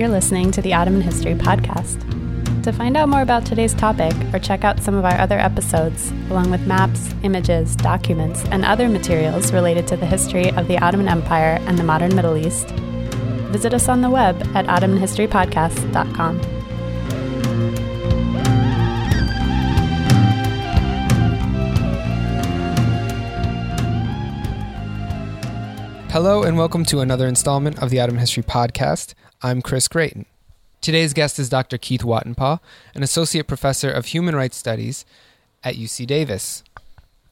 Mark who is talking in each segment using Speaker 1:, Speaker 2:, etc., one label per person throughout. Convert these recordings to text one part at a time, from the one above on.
Speaker 1: You're listening to the Ottoman History Podcast. To find out more about today's topic or check out some of our other episodes, along with maps, images, documents, and other materials related to the history of the Ottoman Empire and the modern Middle East, visit us on the web at ottomanhistorypodcast.com.
Speaker 2: Hello, and welcome to another installment of the Ottoman History Podcast. I'm Chris Gratien. Today's guest is Dr. Keith Watenpaugh, an associate professor of human rights studies at UC Davis.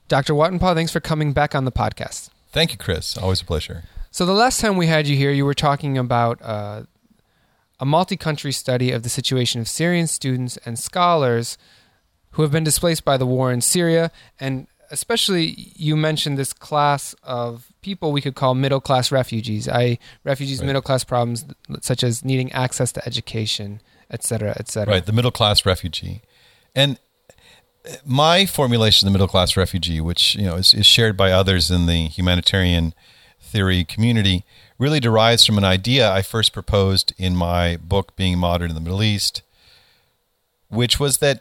Speaker 2: Dr. Watenpaugh, thanks for coming back on the podcast.
Speaker 3: Thank you, Chris. Always a pleasure.
Speaker 2: So, the last time we had you here, you were talking about uh, a multi country study of the situation of Syrian students and scholars who have been displaced by the war in Syria. And especially, you mentioned this class of people we could call middle class refugees, i.e., refugees'
Speaker 3: Right.
Speaker 2: middle class problems such as needing access to education, et cetera, et cetera.
Speaker 3: Right, the middle class refugee. And uh, my formulation of the middle class refugee, which you know is, is shared by others in the humanitarian theory community, really derives from an idea I first proposed in my book Being Modern in the Middle East, which was that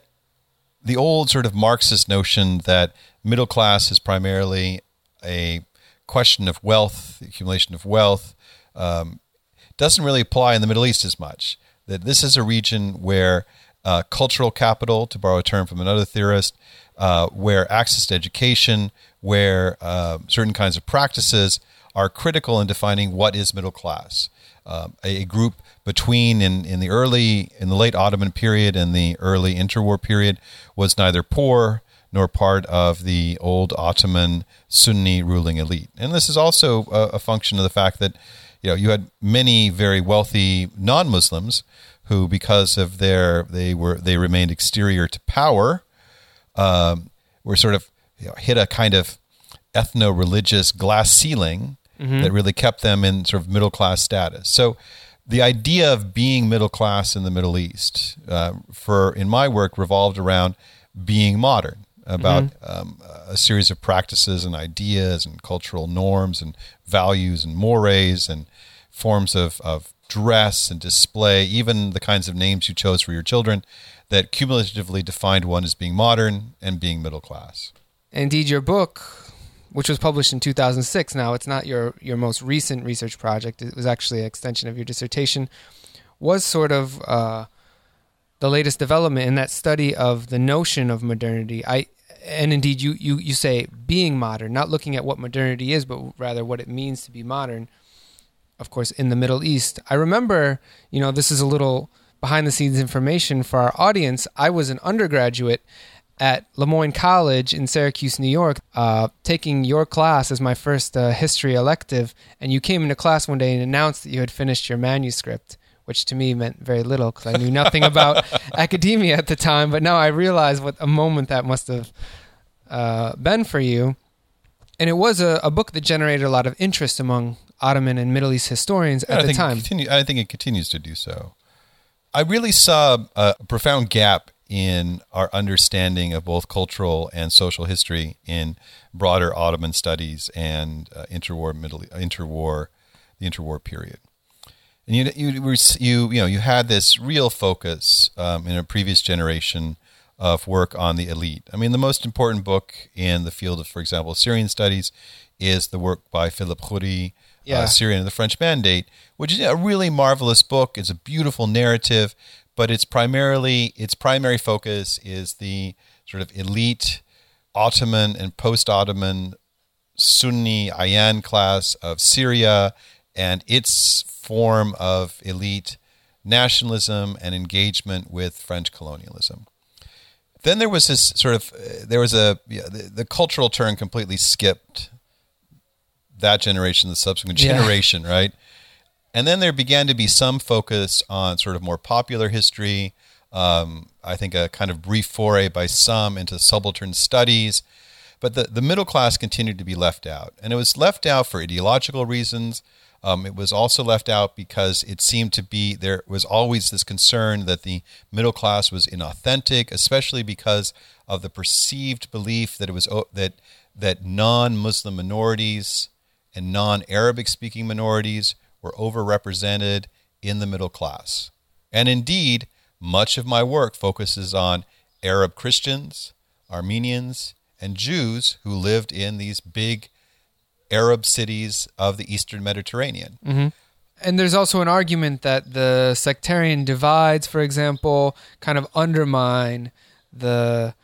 Speaker 3: the old sort of Marxist notion that middle class is primarily a question of wealth, accumulation of wealth, um, doesn't really apply in the Middle East as much. That this is a region where uh, cultural capital, to borrow a term from another theorist, uh, where access to education, where uh, certain kinds of practices are critical in defining what is middle class. Um, a, a group between in, in the early in the late Ottoman period and the early interwar period was neither poor nor part of the old Ottoman Sunni ruling elite. And this is also a, a function of the fact that you know you had many very wealthy non-Muslims who, because of their they were they remained exterior to power, um, were sort of you know, hit a kind of ethno-religious glass ceiling that really kept them in sort of middle class status. So the idea of being middle class in the Middle East, uh, for in my work, revolved around being modern, about um, a series of practices and ideas and cultural norms and values and mores and forms of, of dress and display, even the kinds of names you chose for your children, that cumulatively defined one as being modern and being middle class.
Speaker 2: Indeed, your book, which was published in 2006, now it's not your, your most recent research project, it was actually an extension of your dissertation, was sort of uh, the latest development in that study of the notion of modernity. I and indeed, you, you, you say being modern, not looking at what modernity is, but rather what it means to be modern. Of course, in the Middle East, I remember, you know, this is a little behind the scenes information for our audience. I was an undergraduate at Le Moyne College in Syracuse, New York, uh, taking your class as my first uh, history elective. And you came into class one day and announced that you had finished your manuscript, which to me meant very little because I knew nothing about academia at the time. But now I realize what a moment that must have uh, been for you. And it was a, a book that generated a lot of interest among Ottoman and Middle East historians at
Speaker 3: I
Speaker 2: the time.
Speaker 3: Continue, I think it continues to do so. I really saw a profound gap in our understanding of both cultural and social history in broader Ottoman studies and uh, interwar middle interwar the interwar period. And you you were you you know you had this real focus um, in a previous generation of work on the elite. I mean, the most important book in the field of, for example, Syrian studies is the work by Philip Khoury,
Speaker 2: Yeah.
Speaker 3: uh, Syrian and the French Mandate, which is a really marvelous book. It's a beautiful narrative, but it's primarily its primary focus is the sort of elite Ottoman and post-Ottoman Sunni Ayan class of Syria and its form of elite nationalism and engagement with French colonialism. Then there was this sort of uh, there was a yeah, the, the cultural turn completely skipped that generation, the subsequent
Speaker 2: Yeah.
Speaker 3: generation, right? And then there began to be some focus on sort of more popular history. Um, I think a kind of brief foray by some into subaltern studies. But the, the middle class continued to be left out. And it was left out for ideological reasons. Um, it was also left out because it seemed to be there was always this concern that the middle class was inauthentic, especially because of the perceived belief that it was that that non-Muslim minorities and non-Arabic speaking minorities were overrepresented in the middle class. And indeed, much of my work focuses on Arab Christians, Armenians, and Jews who lived in these big Arab cities of the Eastern Mediterranean.
Speaker 2: Mm-hmm. And there's also an argument that the sectarian divides, for example, kind of undermine the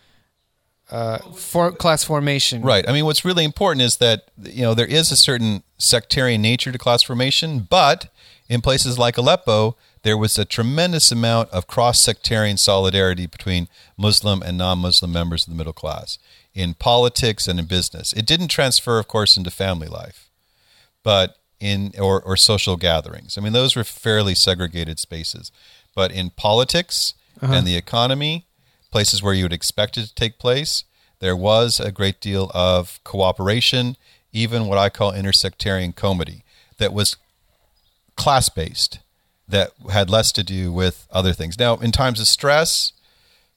Speaker 2: uh, for class formation.
Speaker 3: Right. I mean, what's really important is that you know there is a certain sectarian nature to class formation, but in places like Aleppo, there was a tremendous amount of cross-sectarian solidarity between Muslim and non-Muslim members of the middle class in politics and in business. It didn't transfer, of course, into family life, but in or, or social gatherings. I mean, those were fairly segregated spaces. But in politics uh-huh. and the economy, places where you would expect it to take place, there was a great deal of cooperation, even what I call intersectarian comity, that was class based, that had less to do with other things. Now, in times of stress,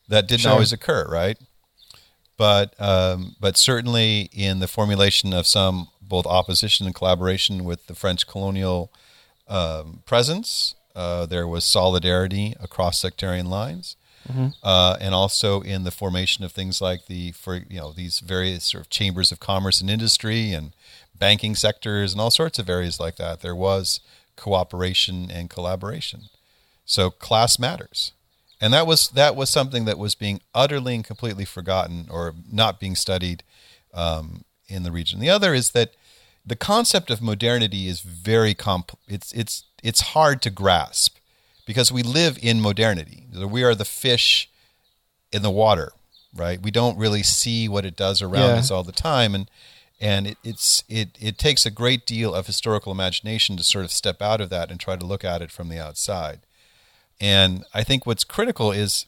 Speaker 3: that didn't sure. always occur, right? But um, but certainly in the formulation of some both opposition and collaboration with the French colonial um, presence. Uh, there was solidarity across sectarian lines, mm-hmm. uh, and also in the formation of things like the for you know these various sort of chambers of commerce and industry and banking sectors and all sorts of areas like that. There was cooperation and collaboration. So class matters, and that was that was something that was being utterly and completely forgotten or not being studied um, in the region. The other is that the concept of modernity is very comp- it's it's it's hard to grasp because we live in modernity. We are the fish in the water, right? We don't really see what it does around yeah. us all the time and and it, it's it it takes a great deal of historical imagination to sort of step out of that and try to look at it from the outside. And I think what's critical is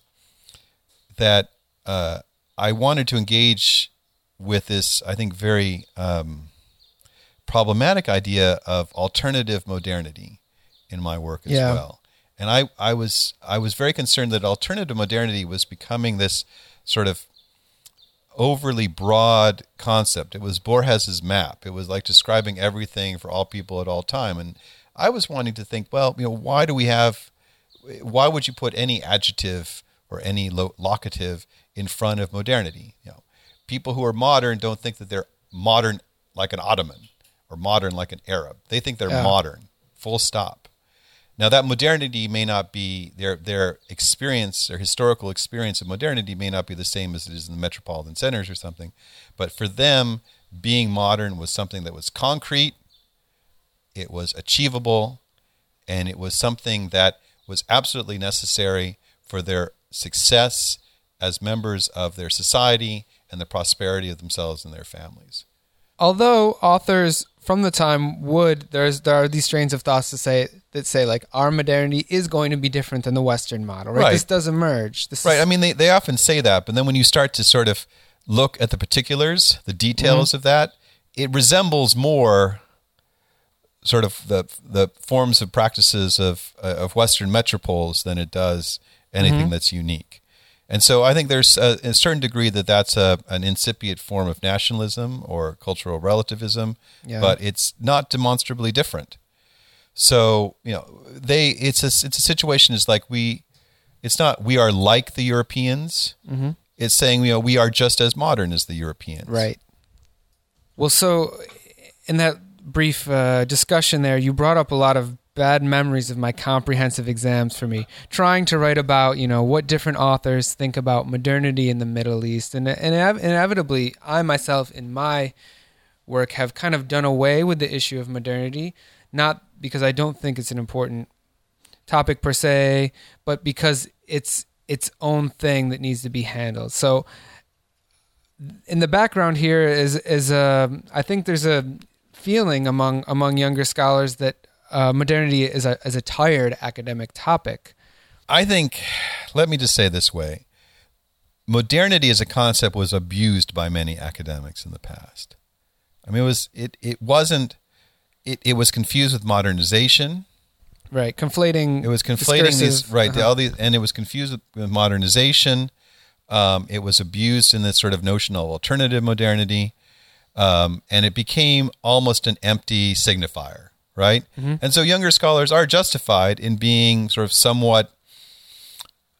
Speaker 3: that uh, I wanted to engage with this, I think, very um, problematic idea of alternative modernity in my work as yeah. well. And I, I was I was very concerned that alternative modernity was becoming this sort of overly broad concept. It was Borges's map. It was like describing everything for all people at all time. And I was wanting to think, well, you know, why do we have why would you put any adjective or any locative in front of modernity? You know, people who are modern don't think that they're modern like an Ottoman or modern like an Arab. They think they're yeah. modern, full stop. Now that modernity may not be their their experience, their historical experience of modernity may not be the same as it is in the metropolitan centers or something, but for them, being modern was something that was concrete, it was achievable, and it was something that was absolutely necessary for their success as members of their society and the prosperity of themselves and their families.
Speaker 2: Although authors from the time would there's there are these strains of thoughts to say that say like our modernity is going to be different than the Western model, right? right. This does emerge. This
Speaker 3: right.
Speaker 2: Is,
Speaker 3: I mean, they they often say that, but then when you start to sort of look at the particulars, the details mm-hmm. of that, it resembles more sort of the the forms of practices of of Western metropoles than it does anything mm-hmm. that's unique. And so I think there's a, a certain degree that that's a, an incipient form of nationalism or cultural relativism, yeah. but it's not demonstrably different. So you know, they it's a it's a situation is like we, it's not we are like the Europeans. Mm-hmm. It's saying you know we are just as modern as the Europeans.
Speaker 2: Right. Well, so in that brief uh, discussion there, you brought up a lot of bad memories of my comprehensive exams for me, trying to write about, you know, what different authors think about modernity in the Middle East. And, and inevitably, I myself, in my work, have kind of done away with the issue of modernity, not because I don't think it's an important topic per se, but because it's its own thing that needs to be handled. So, in the background here is is a I think there's a feeling among among younger scholars that uh, modernity is a, is a tired academic topic.
Speaker 3: I think, let me just say this way modernity as a concept was abused by many academics in the past. I mean, it was it it wasn't it, it was confused with modernization.
Speaker 2: Right, conflating.
Speaker 3: It was conflating these right uh-huh. all these, and it was confused with, with modernization. Um, it was abused in this sort of notion of alternative modernity, um, and it became almost an empty signifier right? And so younger scholars are justified in being sort of somewhat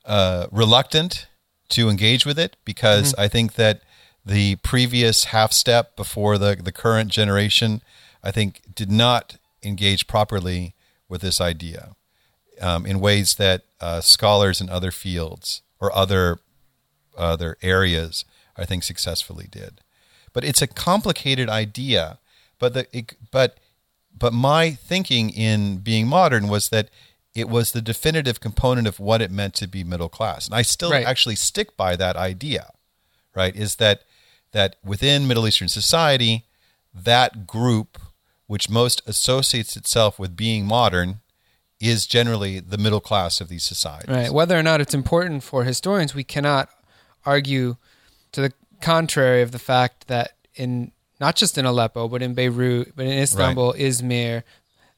Speaker 3: uh, reluctant to engage with it because I think that the previous half step before the the current generation, I think, did not engage properly with this idea um, in ways that uh, scholars in other fields or other other areas, I think, successfully did. But it's a complicated idea. But the it, but but my thinking in being modern was that it was the definitive component of what it meant to be middle class, and I still
Speaker 2: Right.
Speaker 3: actually stick by that idea. Right? Is that that within Middle Eastern society, that group which most associates itself with being modern is generally the middle class of these societies.
Speaker 2: Right. Whether or not it's important for historians, we cannot argue to the contrary of the fact that in not just in Aleppo, but in Beirut, but in Istanbul, Izmir,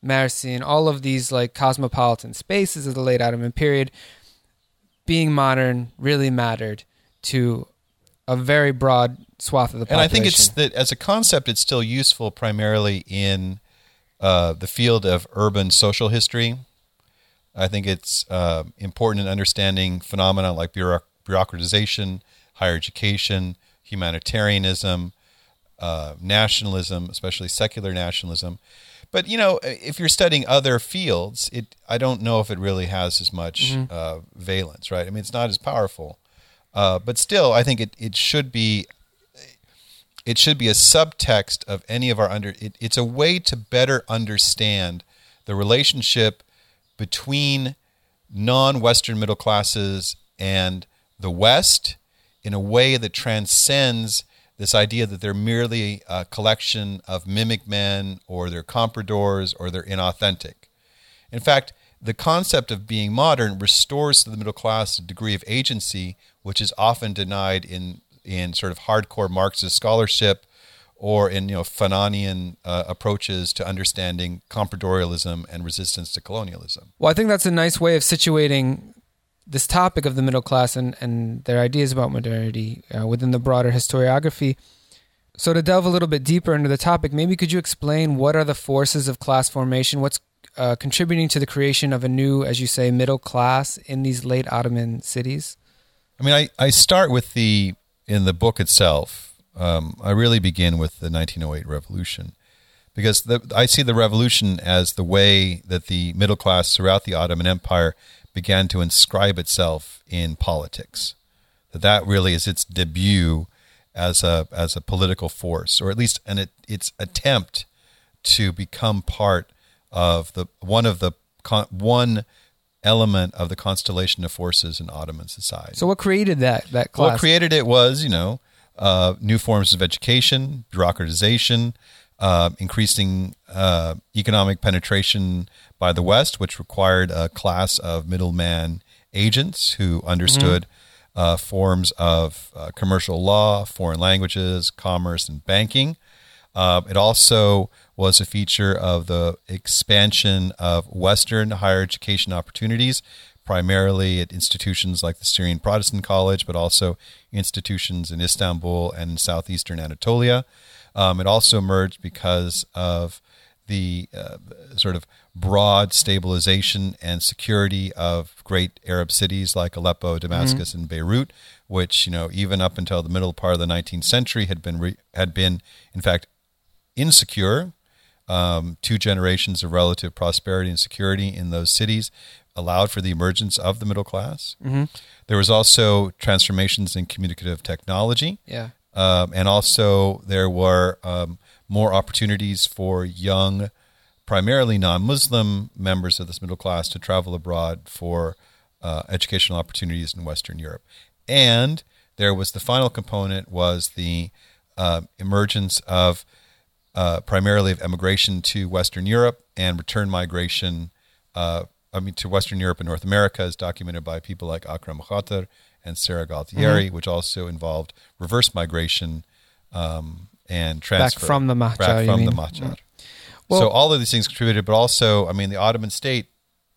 Speaker 2: Mersin, all of these like cosmopolitan spaces of the late Ottoman period, being modern really mattered to a very broad swath of the population. and.
Speaker 3: I think it's that as a concept, it's still useful primarily in uh, the field of urban social history. I think it's uh, important in understanding phenomena like bureauc- bureaucratization, higher education, humanitarianism, uh, nationalism, especially secular nationalism. But you know, if you're studying other fields, it I don't know if it really has as much uh, valence, right? I mean, it's not as powerful, uh, but still, I think it it should be it should be a subtext of any of our under it, it's a way to better understand the relationship between non-western middle classes and the west in a way that transcends this idea that they're merely a collection of mimic men or they're compradors or they're inauthentic in fact the concept of being modern restores to the middle class a degree of agency which is often denied in in sort of hardcore Marxist scholarship or in you know Fanonian uh, approaches to understanding compradorialism and resistance to colonialism.
Speaker 2: Well, I think that's a nice way of situating this topic of the middle class and, and their ideas about modernity uh, within the broader historiography. So, to delve a little bit deeper into the topic, maybe could you explain what are the forces of class formation? What's uh, contributing to the creation of a new, as you say, middle class in these late Ottoman cities?
Speaker 3: I mean, I, I start with the in the book itself. Um, I really begin with the 1908 revolution because the, I see the revolution as the way that the middle class throughout the Ottoman Empire began to inscribe itself in politics. That that really is its debut as a as a political force, or at least an its attempt to become part of the one of the con, one element of the constellation of forces in Ottoman society.
Speaker 2: So, what created that that class?
Speaker 3: What created it was, you know, uh, new forms of education, bureaucratization, uh, increasing uh, economic penetration by the West, which required a class of middleman agents who understood uh, forms of uh, commercial law, foreign languages, commerce, and banking. Uh, it also was a feature of the expansion of Western higher education opportunities, primarily at institutions like the Syrian Protestant College, but also institutions in Istanbul and in southeastern Anatolia. Um, it also emerged because of the uh, sort of broad stabilization and security of great Arab cities like Aleppo, Damascus, and Beirut, which you know even up until the middle part of the 19th century had been re- had been in fact insecure. Um, two generations of relative prosperity and security in those cities allowed for the emergence of the middle class. There was also transformations in communicative technology.
Speaker 2: yeah.
Speaker 3: Um, and also, there were um, more opportunities for young, primarily non Muslim members of this middle class to travel abroad for uh, educational opportunities in Western Europe. And there was the final component was the uh, emergence of uh, primarily of emigration to Western Europe and return migration. Uh, I mean, to Western Europe and North America, as documented by people like Akram Khater and Sarah Gualtieri, which also involved reverse migration um, and transfer Back
Speaker 2: from the Mahjar,
Speaker 3: back from the
Speaker 2: mean?
Speaker 3: Mahjar.
Speaker 2: Well-
Speaker 3: so all of these things contributed, but also, I mean, the Ottoman state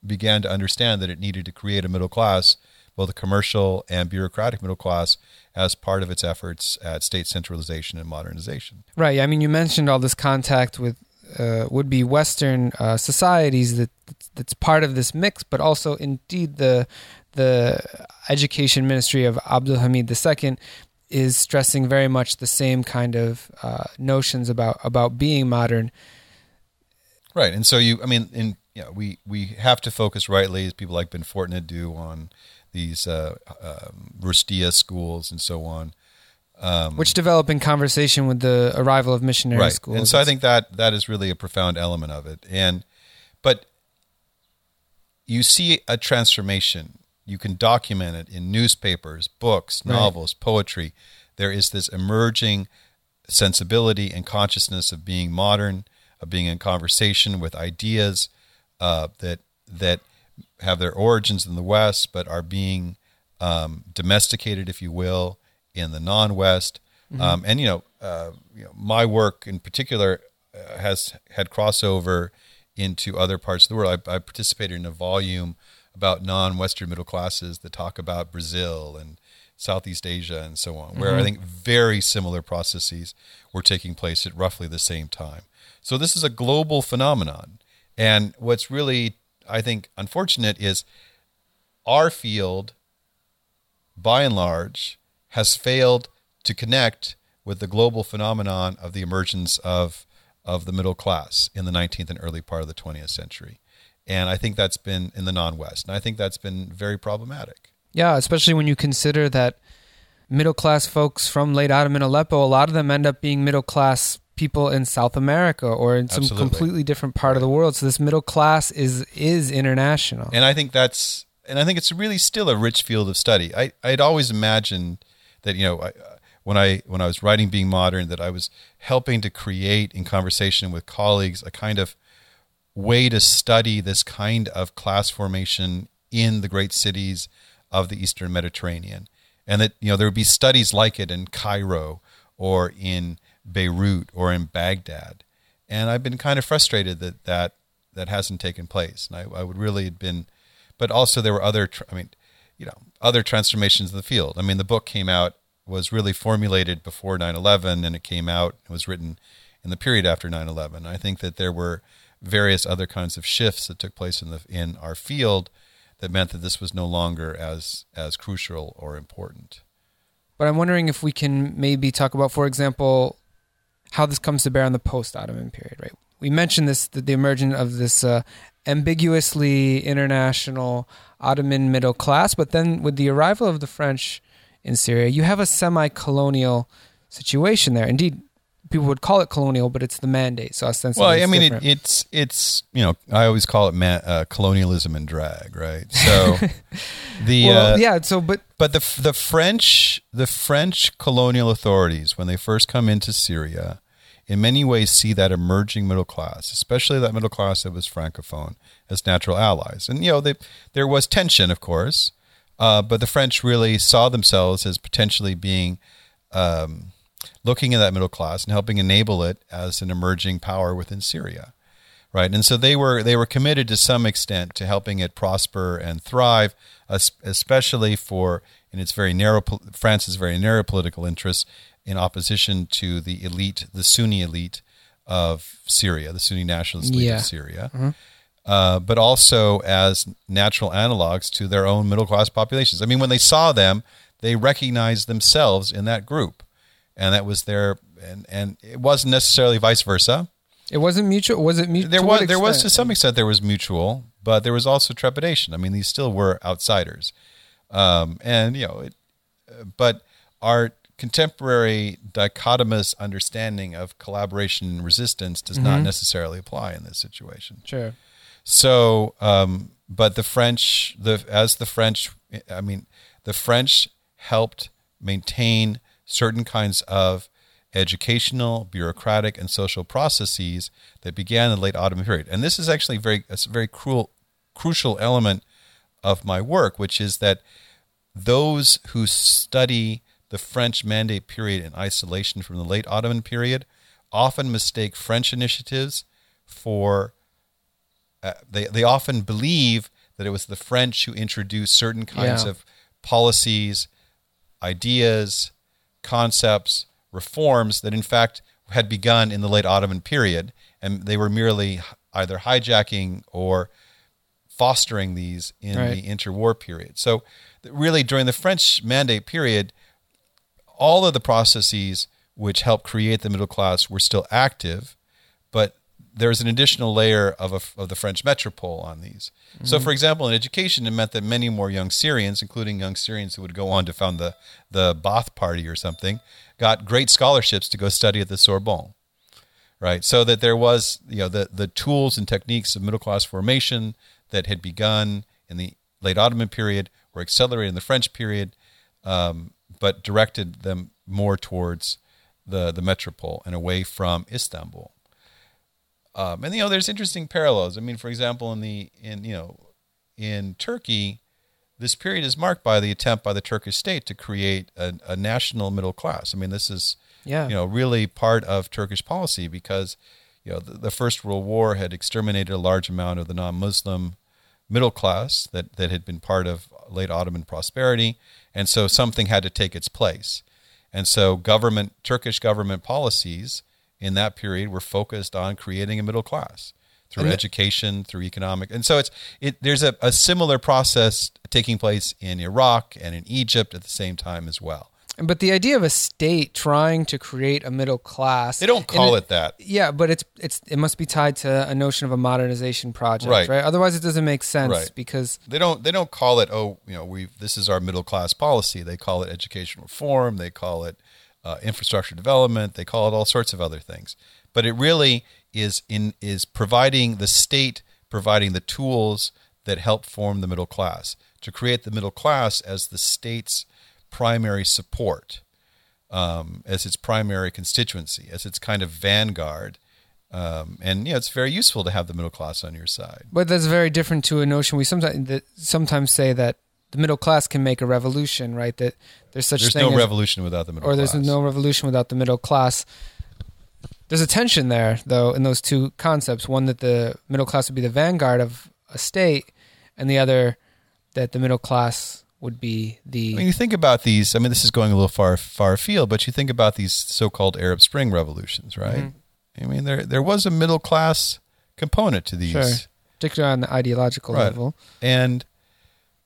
Speaker 3: began to understand that it needed to create a middle class, both a commercial and bureaucratic middle class, as part of its efforts at state centralization and modernization.
Speaker 2: Right. I mean, you mentioned all this contact with uh, would be Western uh, societies that that's part of this mix, but also indeed the the education ministry of Abdul Hamid II is stressing very much the same kind of uh, notions about about being modern.
Speaker 3: Right, and so you, I mean, in yeah, we we have to focus rightly, as people like Ben Fortna do, on these uh, um, Rushdiye schools and so on.
Speaker 2: Um, Which develop in conversation with the arrival of missionary
Speaker 3: right.
Speaker 2: schools.
Speaker 3: And so I think that that is really a profound element of it. And but you see a transformation. You can document it in newspapers, books, novels, right. poetry. There is this emerging sensibility and consciousness of being modern, of being in conversation with ideas uh, that that have their origins in the West, but are being um, domesticated, if you will, in the non-West. Mm-hmm. Um, and you know, uh, you know, my work in particular uh, has had crossover into other parts of the world. I, I, participated in a volume about non-Western middle classes that talk about Brazil and Southeast Asia and so on, where mm-hmm. I think very similar processes were taking place at roughly the same time. So this is a global phenomenon, and what's really I think unfortunate is our field, by and large, has failed to connect with the global phenomenon of the emergence of of the middle class in the 19th and early part of the 20th century. And I think that's been in the non-West, and I think that's been very problematic.
Speaker 2: Yeah, especially when you consider that middle class folks from late Ottoman Aleppo, a lot of them end up being middle class people in South America or in some Absolutely. completely different part right. of the world. So this middle class is is international.
Speaker 3: And I think that's and I think it's really still a rich field of study. I I'd always imagined that you know I, uh, when I when I was writing Being Modern that I was helping to create in conversation with colleagues a kind of way to study this kind of class formation in the great cities of the Eastern Mediterranean, and that you know there would be studies like it in Cairo or in Beirut or in Baghdad. And I've been kind of frustrated that that, that hasn't taken place. And I, I would really have been, but also there were other, I mean, you know, other transformations in the field. I mean, the book came out, was really formulated before 9 11, and it came out, it was written in the period after 9 11. I think that there were various other kinds of shifts that took place in, the, in our field that meant that this was no longer as, as crucial or important.
Speaker 2: But I'm wondering if we can maybe talk about, for example, how this comes to bear on the post-Ottoman period, right? We mentioned this, the, the emergence of this uh, ambiguously international Ottoman middle class, but then with the arrival of the French in Syria, you have a semi-colonial situation there. Indeed, people would call it colonial, but it's the mandate. So ostensibly,
Speaker 3: well, I mean, it, it's it's you know, I always call it ma- uh, colonialism and drag, right? So
Speaker 2: the well, uh, yeah, so but
Speaker 3: but the the French the French colonial authorities when they first come into Syria in many ways see that emerging middle class, especially that middle class that was francophone, as natural allies. And you know, they, there was tension, of course, uh, but the French really saw themselves as potentially being um, looking at that middle class and helping enable it as an emerging power within Syria. Right, and so they were they were committed to some extent to helping it prosper and thrive, especially for in its very narrow France's very narrow political interests in opposition to the elite, the Sunni elite of Syria, the Sunni nationalist elite yeah. of Syria, mm-hmm. uh, but also as natural analogs to their own middle class populations. I mean, when they saw them, they recognized themselves in that group, and that was their and and it wasn't necessarily vice versa.
Speaker 2: It wasn't mutual. Was it mutual?
Speaker 3: There was there was to some extent there was mutual, but there was also trepidation. I mean, these still were outsiders, um, and you know, it, but our contemporary dichotomous understanding of collaboration and resistance does mm-hmm. not necessarily apply in this situation.
Speaker 2: Sure.
Speaker 3: So, um, but the French, the as the French, I mean, the French helped maintain certain kinds of educational, bureaucratic, and social processes that began in the late Ottoman period. And this is actually very a very cruel, crucial element of my work, which is that those who study the French mandate period in isolation from the late Ottoman period often mistake French initiatives for, uh, they, they often believe that it was the French who introduced certain kinds yeah. of policies, ideas, concepts, reforms that in fact had begun in the late Ottoman period, and they were merely either hijacking or fostering these in
Speaker 2: Right.
Speaker 3: the interwar period. So, really, during the French Mandate period, all of the processes which helped create the middle class were still active, but there's an additional layer of, a, of the French metropole on these. So, for example, in education, it meant that many more young Syrians, including young Syrians who would go on to found the, the Baath Party or something, got great scholarships to go study at the Sorbonne. Right, so that there was, you know, the the tools and techniques of middle class formation that had begun in the late Ottoman period were accelerated in the French period, um, but directed them more towards the the metropole and away from Istanbul. Um, and you know, there's interesting parallels. I mean, for example, in the in you know, in Turkey, this period is marked by the attempt by the Turkish state to create a, a national middle class. I mean, this is
Speaker 2: Yeah.
Speaker 3: you know really part of Turkish policy because you know the, the First World War had exterminated a large amount of the non-Muslim middle class that that had been part of late Ottoman prosperity, and so something had to take its place, and so government Turkish government policies in that period were focused on creating a middle class through
Speaker 2: And the-
Speaker 3: education, through economic, and so it's it. There's a, a similar process taking place in Iraq and in Egypt at the same time as well.
Speaker 2: But the idea of a state trying to create a middle class.
Speaker 3: They don't call it that.
Speaker 2: Yeah, but it's it's it must be tied to a notion of a modernization project,
Speaker 3: Right.
Speaker 2: right? Otherwise, it doesn't make sense
Speaker 3: Right.
Speaker 2: because
Speaker 3: they don't they don't call it oh you know we this is our middle class policy they call it education reform they call it uh, infrastructure development they call it all sorts of other things. But it really is in is providing the state providing the tools that help form the middle class to create the middle class as the state's primary support um, as its primary constituency as its kind of vanguard. Um, and yeah it's very useful to have the middle class on your side.
Speaker 2: But that's very different to a notion we sometimes sometimes say that the middle class can make a revolution, right? That there's such a
Speaker 3: there's
Speaker 2: thing
Speaker 3: no
Speaker 2: as,
Speaker 3: revolution without the middle class.
Speaker 2: or
Speaker 3: class
Speaker 2: there's no revolution without the middle class. There's a tension there, though, in those two concepts. One that the middle class would be the vanguard of a state, and the other that the middle class would be the
Speaker 3: I mean, you think about these. I mean, this is going a little far far afield, but you think about these so-called Arab Spring revolutions, right? Mm-hmm. I mean, there there was a middle class component to these,
Speaker 2: Sure. particularly on the ideological
Speaker 3: Right.
Speaker 2: level.
Speaker 3: and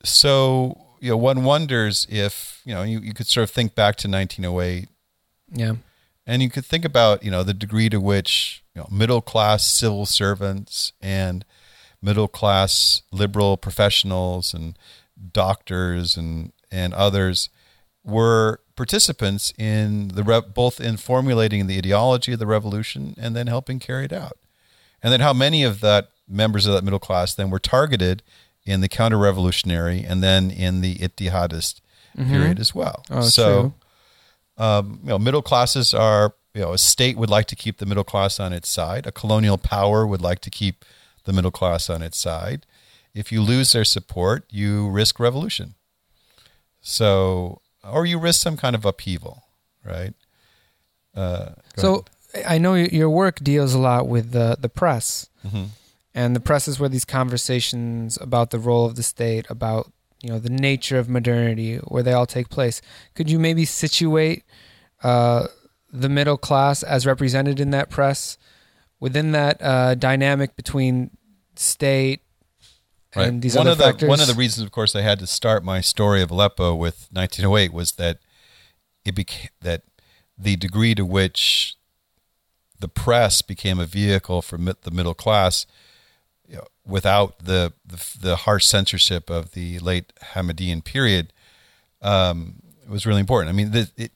Speaker 3: so you know, one wonders if you know you, you could sort of think back to 1908,
Speaker 2: Yeah.
Speaker 3: and you could think about you know the degree to which you know middle class civil servants and middle class liberal professionals and doctors and and others were participants in the rev- both in formulating the ideology of the revolution and then helping carry it out and then how many of that members of that middle class then were targeted in the counter-revolutionary and then in the ittihadist period as well
Speaker 2: Oh,
Speaker 3: so um, you know, middle classes are, you know, a state would like to keep the middle class on its side. A colonial power would like to keep the middle class on its side. If you lose their support, you risk revolution. So, or you risk some kind of upheaval, right? Uh,
Speaker 2: So I know your work deals a lot with the the press,
Speaker 3: Mhm.
Speaker 2: And the press is where these conversations about the role of the state, about you know the nature of modernity, where they all take place. Could you maybe situate uh, the middle class as represented in that press within that uh, dynamic between state
Speaker 3: Right.
Speaker 2: and these
Speaker 3: one
Speaker 2: other
Speaker 3: of the
Speaker 2: factors?
Speaker 3: one of the reasons, of course, I had to start my story of Aleppo with 1908 was that it became that the degree to which the press became a vehicle for mi- the middle class, without the, the the harsh censorship of the late Hamidian period, um, was really important. I mean, the, it,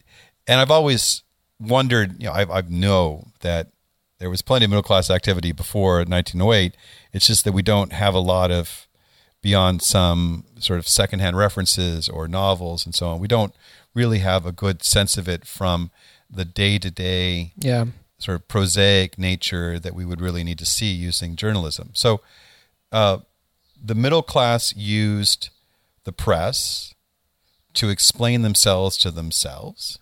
Speaker 3: and I've always wondered. You know, I, I know that there was plenty of middle class activity before 1908. It's just that we don't have a lot of beyond some sort of secondhand references or novels and so on. We don't really have a good sense of it from the day to day
Speaker 2: yeah,
Speaker 3: sort of prosaic nature that we would really need to see using journalism. So, uh, the middle class used the press to explain themselves to themselves.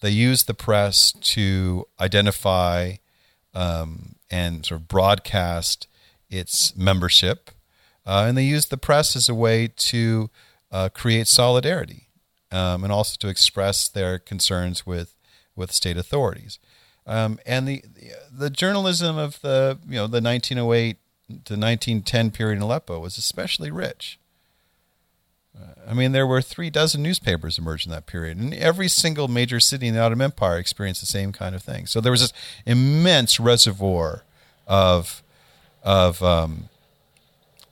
Speaker 3: They used the press to identify um, and sort of broadcast its membership, uh, and they used the press as a way to uh, create solidarity um, and also to express their concerns with with state authorities. Um, and the the journalism of the you know the 1908 to 1910 period in Aleppo was especially rich. I mean, there were three dozen newspapers emerged in that period, and every single major city in the Ottoman Empire experienced the same kind of thing. So there was this immense reservoir of of um,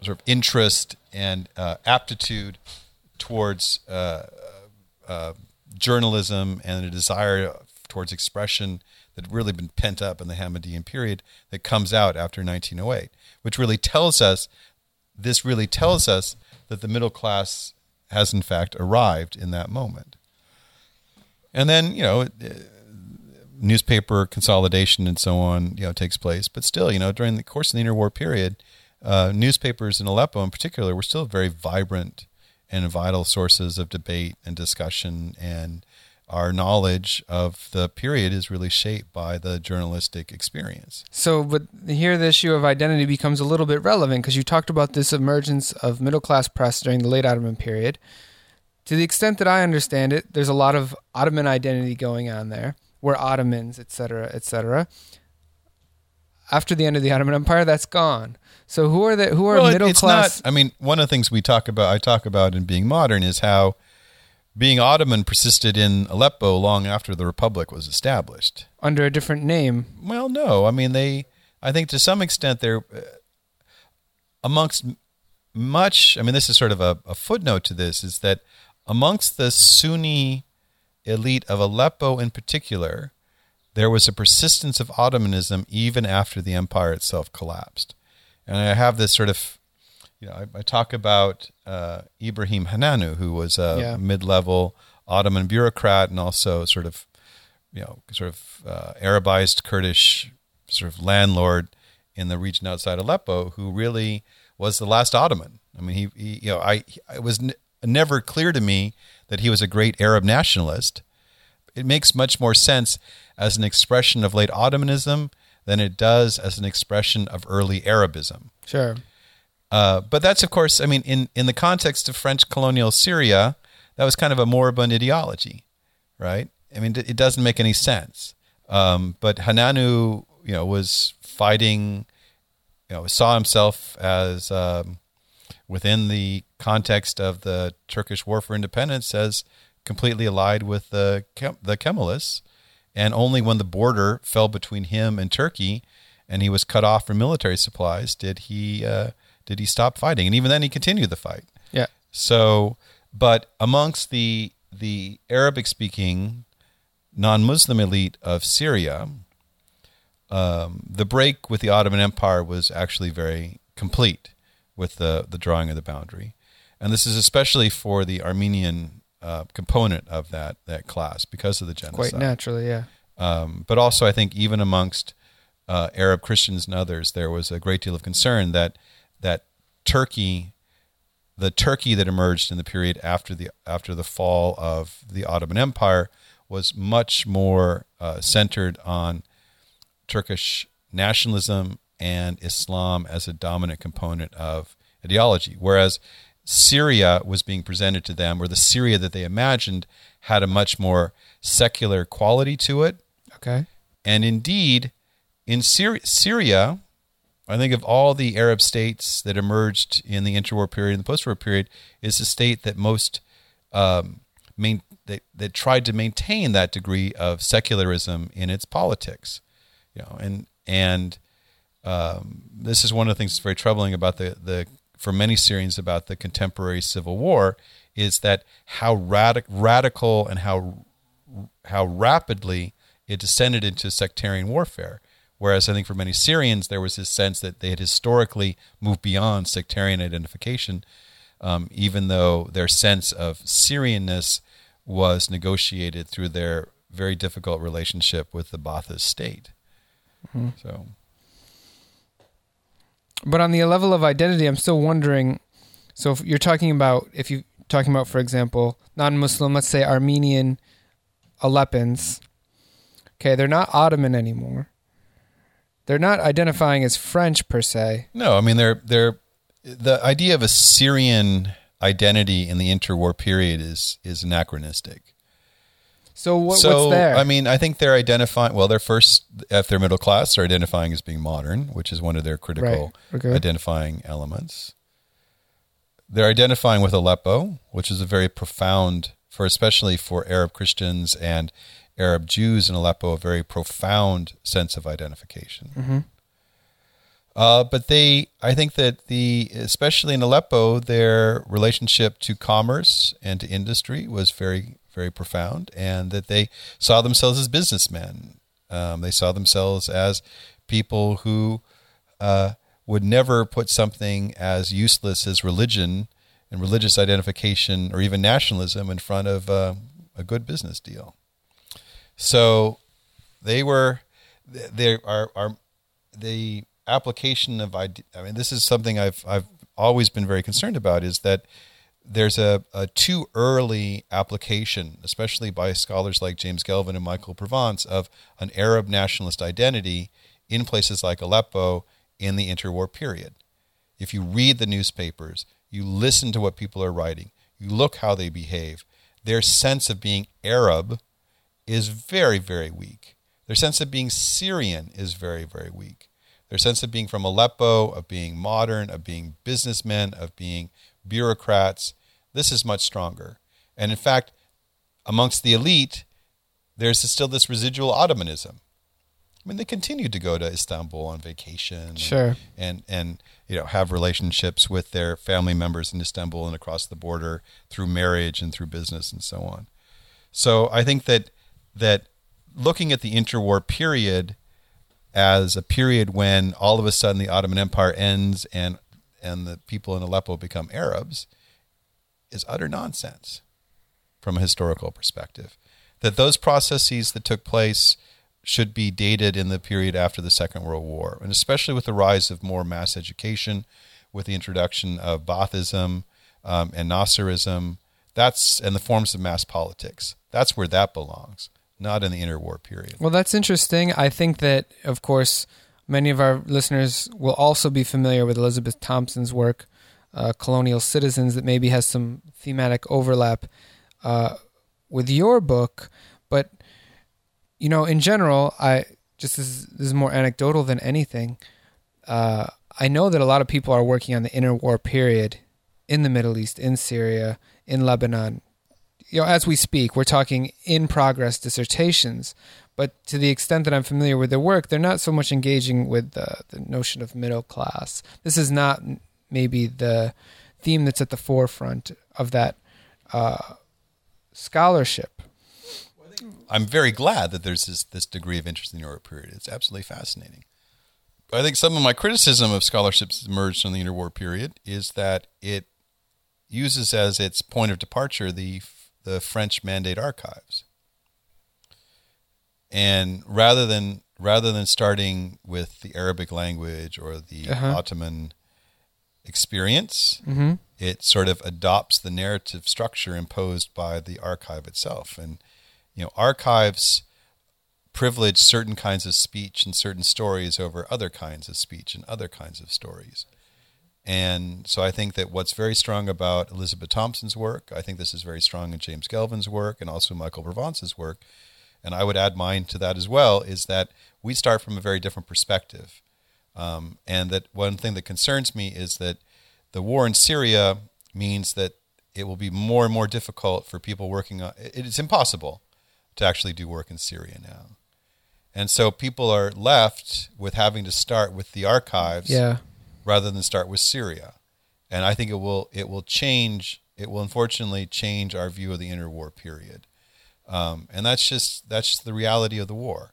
Speaker 3: sort of interest and uh, aptitude towards uh, uh, journalism and a desire towards expression that really been pent up in the Hamidian period that comes out after 1908, which really tells us this really tells us that the middle class has in fact arrived in that moment. And then, you know, uh, newspaper consolidation and so on, you know, takes place. But still, you know, during the course of the interwar period, uh, newspapers in Aleppo in particular were still very vibrant and vital sources of debate and discussion and our knowledge of the period is really shaped by the journalistic experience.
Speaker 2: So, but here the issue of identity becomes a little bit relevant because you talked about this emergence of middle class press during the late Ottoman period. To the extent that I understand it, there's a lot of Ottoman identity going on there. We're Ottomans, etc., etc. After the end of the Ottoman Empire, that's gone. So who are the who are
Speaker 3: well,
Speaker 2: middle
Speaker 3: it's
Speaker 2: class?
Speaker 3: Not, I mean, one of the things we talk about, I talk about in being modern, is how being Ottoman persisted in Aleppo long after the Republic was established.
Speaker 2: Under a different name.
Speaker 3: Well, no. I mean, they, I think to some extent, they're uh, amongst much, I mean, this is sort of a, a footnote to this, is that amongst the Sunni elite of Aleppo in particular, there was a persistence of Ottomanism even after the empire itself collapsed. And I have this sort of you know, I, I talk about uh, Ibrahim Hananu, who was a yeah. mid-level Ottoman bureaucrat and also sort of, you know, sort of uh, Arabized Kurdish sort of landlord in the region outside Aleppo, who really was the last Ottoman. I mean, he, he you know, I it was n- never clear to me that he was a great Arab nationalist. It makes much more sense as an expression of late Ottomanism than it does as an expression of early Arabism.
Speaker 2: Sure.
Speaker 3: Uh, but that's, of course, I mean, in, in the context of French colonial Syria, that was kind of a moribund ideology, right? I mean, it doesn't make any sense. Um, but Hananu, you know, was fighting, you know, saw himself as um, within the context of the Turkish War for Independence as completely allied with the the Kemalists, and only when the border fell between him and Turkey, and he was cut off from military supplies, did he uh, did he stop fighting. And even then, he continued the fight.
Speaker 2: Yeah.
Speaker 3: So, but amongst the the Arabic speaking non-Muslim elite of Syria, um, the break with the Ottoman Empire was actually very complete with the the drawing of the boundary, and this is especially for the Armenian uh, component of that that class because of the genocide.
Speaker 2: Quite naturally, yeah.
Speaker 3: Um, but also, I think even amongst uh, Arab Christians and others, there was a great deal of concern that that Turkey, the Turkey that emerged in the period after the after the fall of the Ottoman Empire, was much more uh, centered on Turkish nationalism and Islam as a dominant component of ideology, whereas Syria was being presented to them, or the Syria that they imagined had a much more secular quality to it.
Speaker 2: Okay.
Speaker 3: And indeed, in Syria, Syria I think of all the Arab states that emerged in the interwar period and the post-war period, is the state that most um, main, that, that tried to maintain that degree of secularism in its politics. You know, and and um, this is one of the things that's very troubling about the the for many Syrians about the contemporary civil war is that how radic- radical and how how rapidly it descended into sectarian warfare. Whereas I think for many Syrians, there was this sense that they had historically moved beyond sectarian identification, um, even though their sense of Syrianness was negotiated through their very difficult relationship with the Ba'athist state. Mm-hmm. So,
Speaker 2: but on the level of identity, I'm still wondering. So, if you're talking about, if you're talking about, for example, non-Muslim, let's say Armenian Aleppans, okay, they're not Ottoman anymore they're not identifying as French per se.
Speaker 3: No, I mean they're they're the idea of a Syrian identity in the interwar period is is anachronistic.
Speaker 2: So what,
Speaker 3: so
Speaker 2: what's there?
Speaker 3: I mean, I think they're identifying. Well, they're first, if they're middle class, they're identifying as being modern, which is one of their critical
Speaker 2: Right. Okay.
Speaker 3: identifying elements. They're identifying with Aleppo, which is a very profound, for especially for Arab Christians and Arab Jews in Aleppo, a very profound sense of identification.
Speaker 2: Mm-hmm.
Speaker 3: Uh, but they, I think that the, especially in Aleppo, their relationship to commerce and to industry was very, very profound, and that they saw themselves as businessmen. Um, they saw themselves as people who uh, would never put something as useless as religion and religious identification or even nationalism in front of uh, a good business deal. So they were, they are, are the application of ide- I mean, this is something I've I've always been very concerned about is that there's a, a too early application, especially by scholars like James Gelvin and Michael Provence, of an Arab nationalist identity in places like Aleppo in the interwar period. If you read the newspapers, you listen to what people are writing, you look how they behave, their sense of being Arab is very, very weak. Their sense of being Syrian is very, very weak. Their sense of being from Aleppo, of being modern, of being businessmen, of being bureaucrats, this is much stronger. And in fact, amongst the elite, there's still this residual Ottomanism. I mean, they continued to go to Istanbul on vacation, and-
Speaker 2: Sure.
Speaker 3: and and you know have relationships with their family members in Istanbul and across the border through marriage and through business and so on. So I think that that looking at the interwar period as a period when all of a sudden the Ottoman Empire ends and and the people in Aleppo become Arabs is utter nonsense from a historical perspective. That those processes that took place should be dated in the period after the Second World War, and especially with the rise of more mass education, with the introduction of Baathism um, and Nasserism, that's and the forms of mass politics. That's where that belongs, not in the interwar period.
Speaker 2: Well, that's interesting. I think that, of course, many of our listeners will also be familiar with Elizabeth Thompson's work, uh, Colonial Citizens, that maybe has some thematic overlap uh, with your book. But, you know, in general, I just this, this is more anecdotal than anything. Uh, I know that a lot of people are working on the interwar period in the Middle East, in Syria, in Lebanon, you know, as we speak, we're talking in progress dissertations. But to the extent that I'm familiar with their work, they're not so much engaging with the, the notion of middle class. This is not maybe the theme that's at the forefront of that uh, scholarship.
Speaker 3: I'm very glad that there's this, this degree of interest in the interwar period. It's absolutely fascinating. I think some of my criticism of scholarships emerged from the interwar period is that it uses as its point of departure the the French Mandate archives, and rather than rather than starting with the Arabic language or the
Speaker 2: Uh-huh.
Speaker 3: Ottoman experience,
Speaker 2: Mm-hmm.
Speaker 3: it sort of adopts the narrative structure imposed by the archive itself. And, you know, archives privilege certain kinds of speech and certain stories over other kinds of speech and other kinds of stories. And so I think that what's very strong about Elizabeth Thompson's work, I think this is very strong in James Gelvin's work and also Michael Provence's work, and I would add mine to that as well, is that we start from a very different perspective. Um, and that one thing that concerns me is that the war in Syria means that it will be more and more difficult for people working on it is impossible to actually do work in Syria now. And so people are left with having to start with the archives
Speaker 2: Yeah.
Speaker 3: Rather than start with Syria. And I think it will it will change it will unfortunately change our view of the interwar period. Um, and that's just that's just the reality of the war.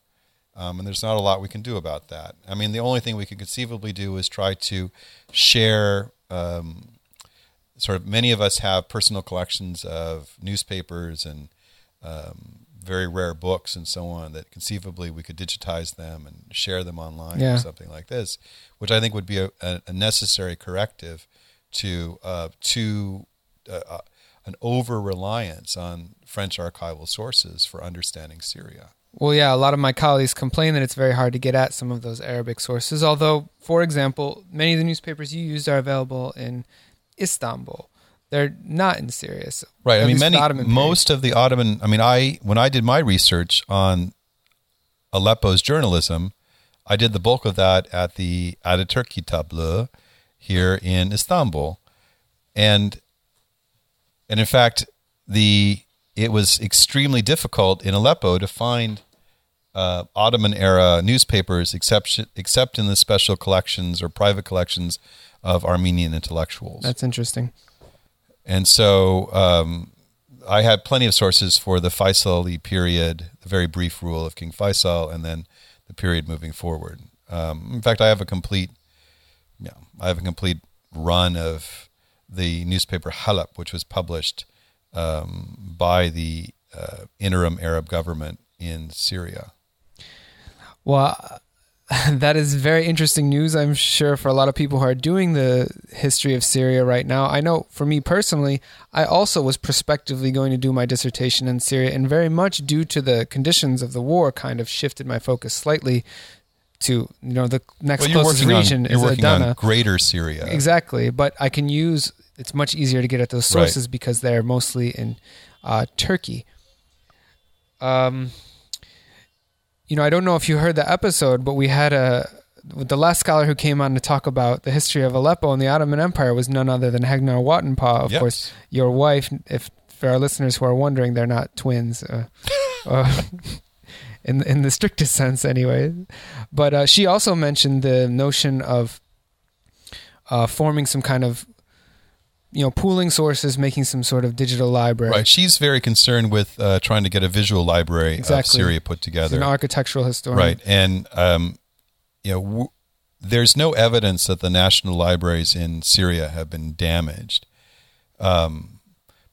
Speaker 3: Um, and there's not a lot we can do about that. I mean, the only thing we could conceivably do is try to share. Um, sort of, many of us have personal collections of newspapers and um, very rare books and so on that conceivably we could digitize them and share them online
Speaker 2: Yeah.
Speaker 3: or something like this, which I think would be a, a, necessary corrective to uh, to uh, uh, an over reliance on French archival sources for understanding Syria.
Speaker 2: Well, yeah, a lot of my colleagues complain that it's very hard to get at some of those Arabic sources. Although, for example, many of the newspapers you used are available in Istanbul. they're not in Syria. So
Speaker 3: Right. I mean, many, most of the Ottoman. I mean, I when I did my research on Aleppo's journalism, I did the bulk of that at the Ataturk Kitablı here in Istanbul, and and in fact, the it was extremely difficult in Aleppo to find uh, Ottoman era newspapers, except except in the special collections or private collections of Armenian intellectuals.
Speaker 2: That's interesting.
Speaker 3: And so um, I had plenty of sources for the Faisali period, the very brief rule of King Faisal, and then the period moving forward. Um, in fact, I have a complete, yeah, I have a complete run of the newspaper Halab, which was published um, by the uh, interim Arab government in Syria.
Speaker 2: Well, that is very interesting news, I'm sure, for a lot of people who are doing the history of Syria right now. I know for me personally, I also was prospectively going to do my dissertation in Syria, and very much due to the conditions of the war, kind of shifted my focus slightly to, you know, the next
Speaker 3: Well,
Speaker 2: closest region
Speaker 3: on, you're
Speaker 2: is Adana.
Speaker 3: on greater Syria.
Speaker 2: Exactly, but I can use. It's much easier to get at those
Speaker 3: Right.
Speaker 2: sources because they're mostly in uh, Turkey. Um, you know, I don't know if you heard the episode, but we had a the last scholar who came on to talk about the history of Aleppo and the Ottoman Empire was none other than Heghnar Watenpaugh. Of
Speaker 3: Yes.
Speaker 2: course, your wife. If for our listeners who are wondering, they're not twins. Uh, uh, in in the strictest sense, anyway. But uh, she also mentioned the notion of uh, forming some kind of, you know, pooling sources, making some sort of digital library.
Speaker 3: Right. She's very concerned with uh, trying to get a visual library of Syria put
Speaker 2: She's
Speaker 3: together.
Speaker 2: an architectural historian.
Speaker 3: Right, and um, you know, w- there's no evidence that the national libraries in Syria have been damaged. Um,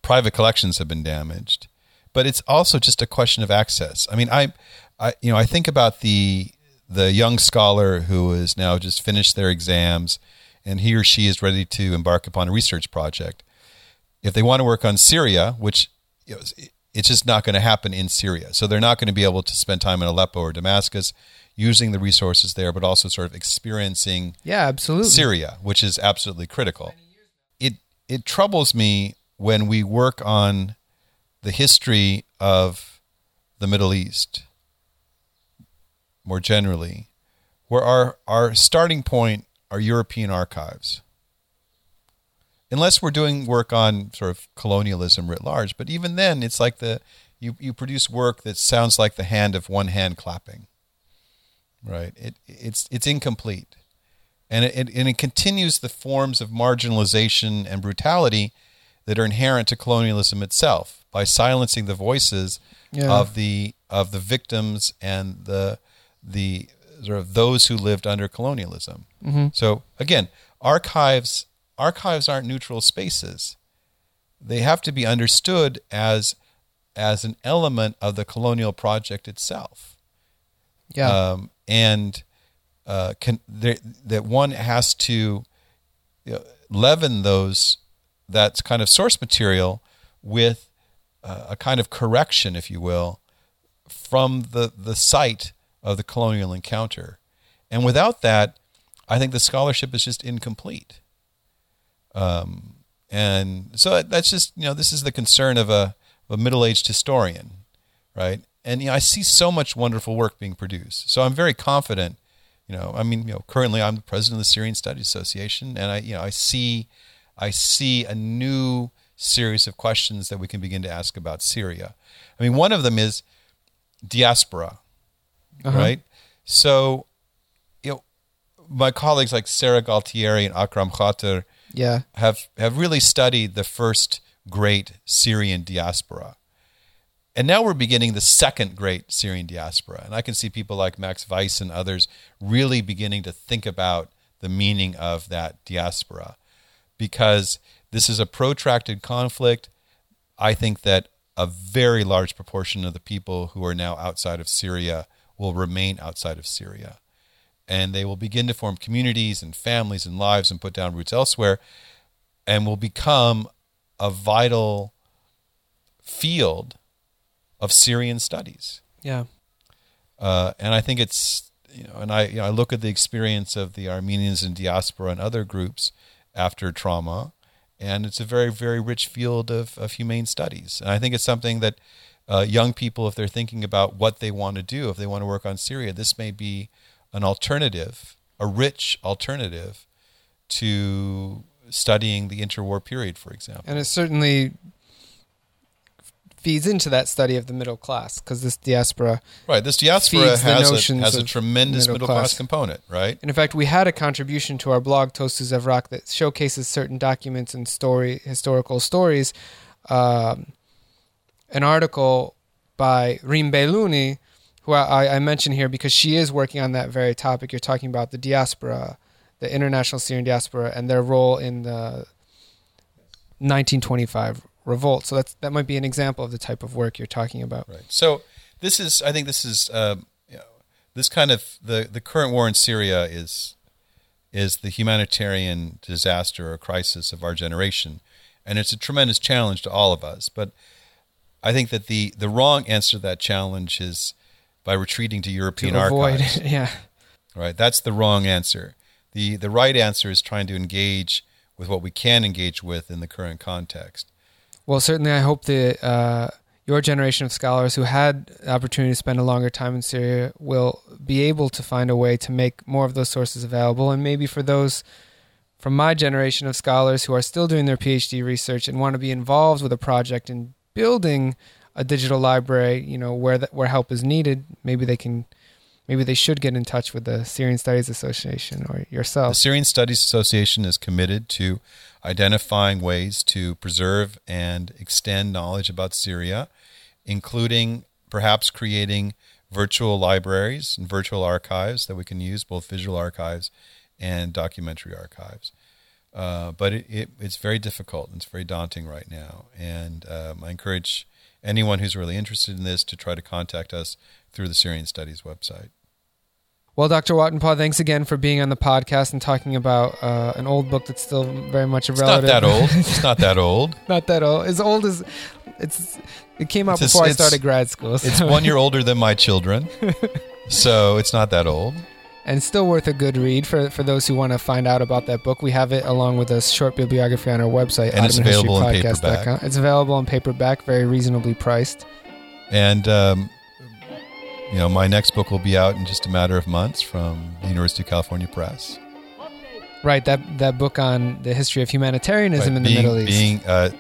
Speaker 3: private collections have been damaged, but it's also just a question of access. I mean, I, I, you know, I think about the the young scholar who has now just finished their exams, and he or she is ready to embark upon a research project. If they want to work on Syria, which it's just not going to happen in Syria. So they're not going to be able to spend time in Aleppo or Damascus using the resources there, but also sort of experiencing
Speaker 2: Yeah, absolutely.
Speaker 3: Syria, which is absolutely critical. It it troubles me when we work on the history of the Middle East more generally, where our, our starting point are European archives. Unless we're doing work on sort of colonialism writ large, but even then it's like the you, you produce work that sounds like the hand of one hand clapping. Right? It it's it's incomplete and it, it, and it continues the forms of marginalization and brutality that are inherent to colonialism itself by silencing the voices
Speaker 2: Yeah.
Speaker 3: of the of the victims and the the sort of those who lived under colonialism. So again, archives archives aren't neutral spaces. They have to be understood as as an element of the colonial project itself
Speaker 2: Yeah.
Speaker 3: um, and uh, can there, that one has to you know, leaven those that kind of source material with uh, a kind of correction, if you will, from the the site of the colonial encounter, and without that, I think the scholarship is just incomplete. Um, and so that's just you know this is the concern of a, of a middle-aged historian, right? And you know, I see so much wonderful work being produced. So I'm very confident. You know, I mean, you know, currently I'm the president of the Syrian Studies Association, and I, you know, I see, I see a new series of questions that we can begin to ask about Syria. I mean, one of them is diaspora, Uh-huh. right? So, you know, my colleagues like Sarah Gualtieri and Akram Khater
Speaker 2: yeah.
Speaker 3: have have really studied the first great Syrian diaspora. And now we're beginning the second great Syrian diaspora. And I can see people like Max Weiss and others really beginning to think about the meaning of that diaspora because this is a protracted conflict. I think that a very large proportion of the people who are now outside of Syria will remain outside of Syria. And they will begin to form communities and families and lives and put down roots elsewhere and will become a vital field of Syrian studies.
Speaker 2: Yeah.
Speaker 3: Uh, and I think it's you know, and I you know, I look at the experience of the Armenians in diaspora and other groups after trauma, and it's a very very rich field of, of humane studies. And I think it's something that uh, young people, if they're thinking about what they want to do, if they want to work on Syria, this may be an alternative, a rich alternative to studying the interwar period, for example.
Speaker 2: And it certainly feeds into that study of the middle class because this diaspora.
Speaker 3: Right, this diaspora has a, has a tremendous middle, middle class. class. component, right?
Speaker 2: And in fact, we had a contribution to our blog, Tozsuz Evrak, that showcases certain documents and story historical stories. Um, an article by Reem Bailony, who I, I mention here because she is working on that very topic. You're talking about the diaspora, the international Syrian diaspora, and their role in the 1925 revolt. So that's that might be an example of the type of work you're talking about.
Speaker 3: Right. So this is, I think, this is uh, you know, this kind of the the current war in Syria is is the humanitarian disaster or crisis of our generation, and it's a tremendous challenge to all of us. But I think that the the wrong answer to that challenge is by retreating to European
Speaker 2: to avoid,
Speaker 3: archives.
Speaker 2: yeah.
Speaker 3: Right. That's the wrong answer. the The right answer is trying to engage with what we can engage with in the current context.
Speaker 2: Well, certainly, I hope that uh, your generation of scholars who had the opportunity to spend a longer time in Syria will be able to find a way to make more of those sources available. And maybe for those from my generation of scholars who are still doing their PhD research and want to be involved with a project in building a digital library, you know, where the, where help is needed, maybe they can maybe they should get in touch with the Syrian Studies Association or yourself.
Speaker 3: The Syrian Studies Association is committed to identifying ways to preserve and extend knowledge about Syria, including perhaps creating virtual libraries and virtual archives that we can use, both visual archives and documentary archives. Uh, but it, it, it's very difficult and it's very daunting right now. And um, I encourage anyone who's really interested in this to try to contact us through the Syrian Studies website.
Speaker 2: Well, Dr. Watenpaugh, thanks again for being on the podcast and talking about uh, an old book that's still very much a
Speaker 3: it's
Speaker 2: relative.
Speaker 3: Not that old. It's not that old.
Speaker 2: not that old. As old as it's. It came out it's before a, I started grad school.
Speaker 3: So. It's one year older than my children, so it's not that old.
Speaker 2: And still worth a good read for for those who want to find out about that book. We have it along with a short bibliography on our website.
Speaker 3: And it's available in paperback.
Speaker 2: It's available in paperback, very reasonably priced.
Speaker 3: And um, you know, my next book will be out in just a matter of months from the University of California Press.
Speaker 2: Right, that that book on the history of humanitarianism right. in
Speaker 3: being,
Speaker 2: the Middle East.
Speaker 3: Being uh,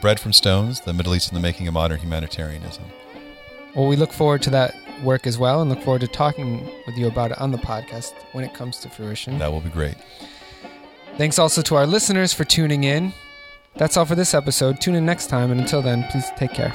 Speaker 3: bread from stones, the Middle East and the making of modern humanitarianism.
Speaker 2: Well, we look forward to that work as well and look forward to talking with you about it on the podcast when it comes to fruition.
Speaker 3: That will be great.
Speaker 2: Thanks also to our listeners for tuning in. That's all for this episode. Tune in next time, and until then, please take care.